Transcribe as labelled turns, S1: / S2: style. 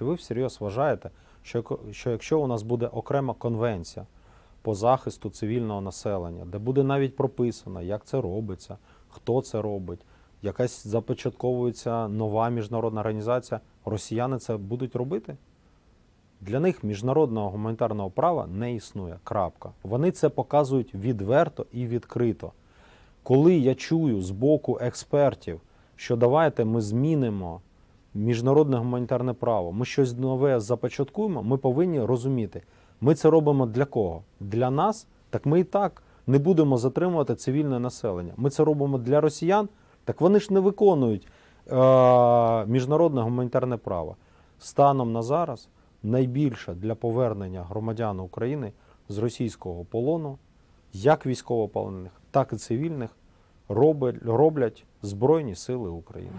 S1: чи ви всерйоз вважаєте, що, що якщо у нас буде окрема конвенція по захисту цивільного населення, де буде навіть прописано, як це робиться, хто це робить, якась започатковується нова міжнародна організація, росіяни це будуть робити? Для них міжнародного гуманітарного права не існує. Крапка. Вони це показують відверто і відкрито. Коли я чую з боку експертів, що давайте ми змінимо міжнародне гуманітарне право, ми щось нове започаткуємо, ми повинні розуміти, ми це робимо для кого? Для нас? Так ми і так не будемо затримувати цивільне населення. Ми це робимо для росіян, так вони ж не виконують е- міжнародне гуманітарне право. Станом на зараз найбільше для повернення громадян України з російського полону, як військовополонених, так і цивільних, роблять Збройні Сили України.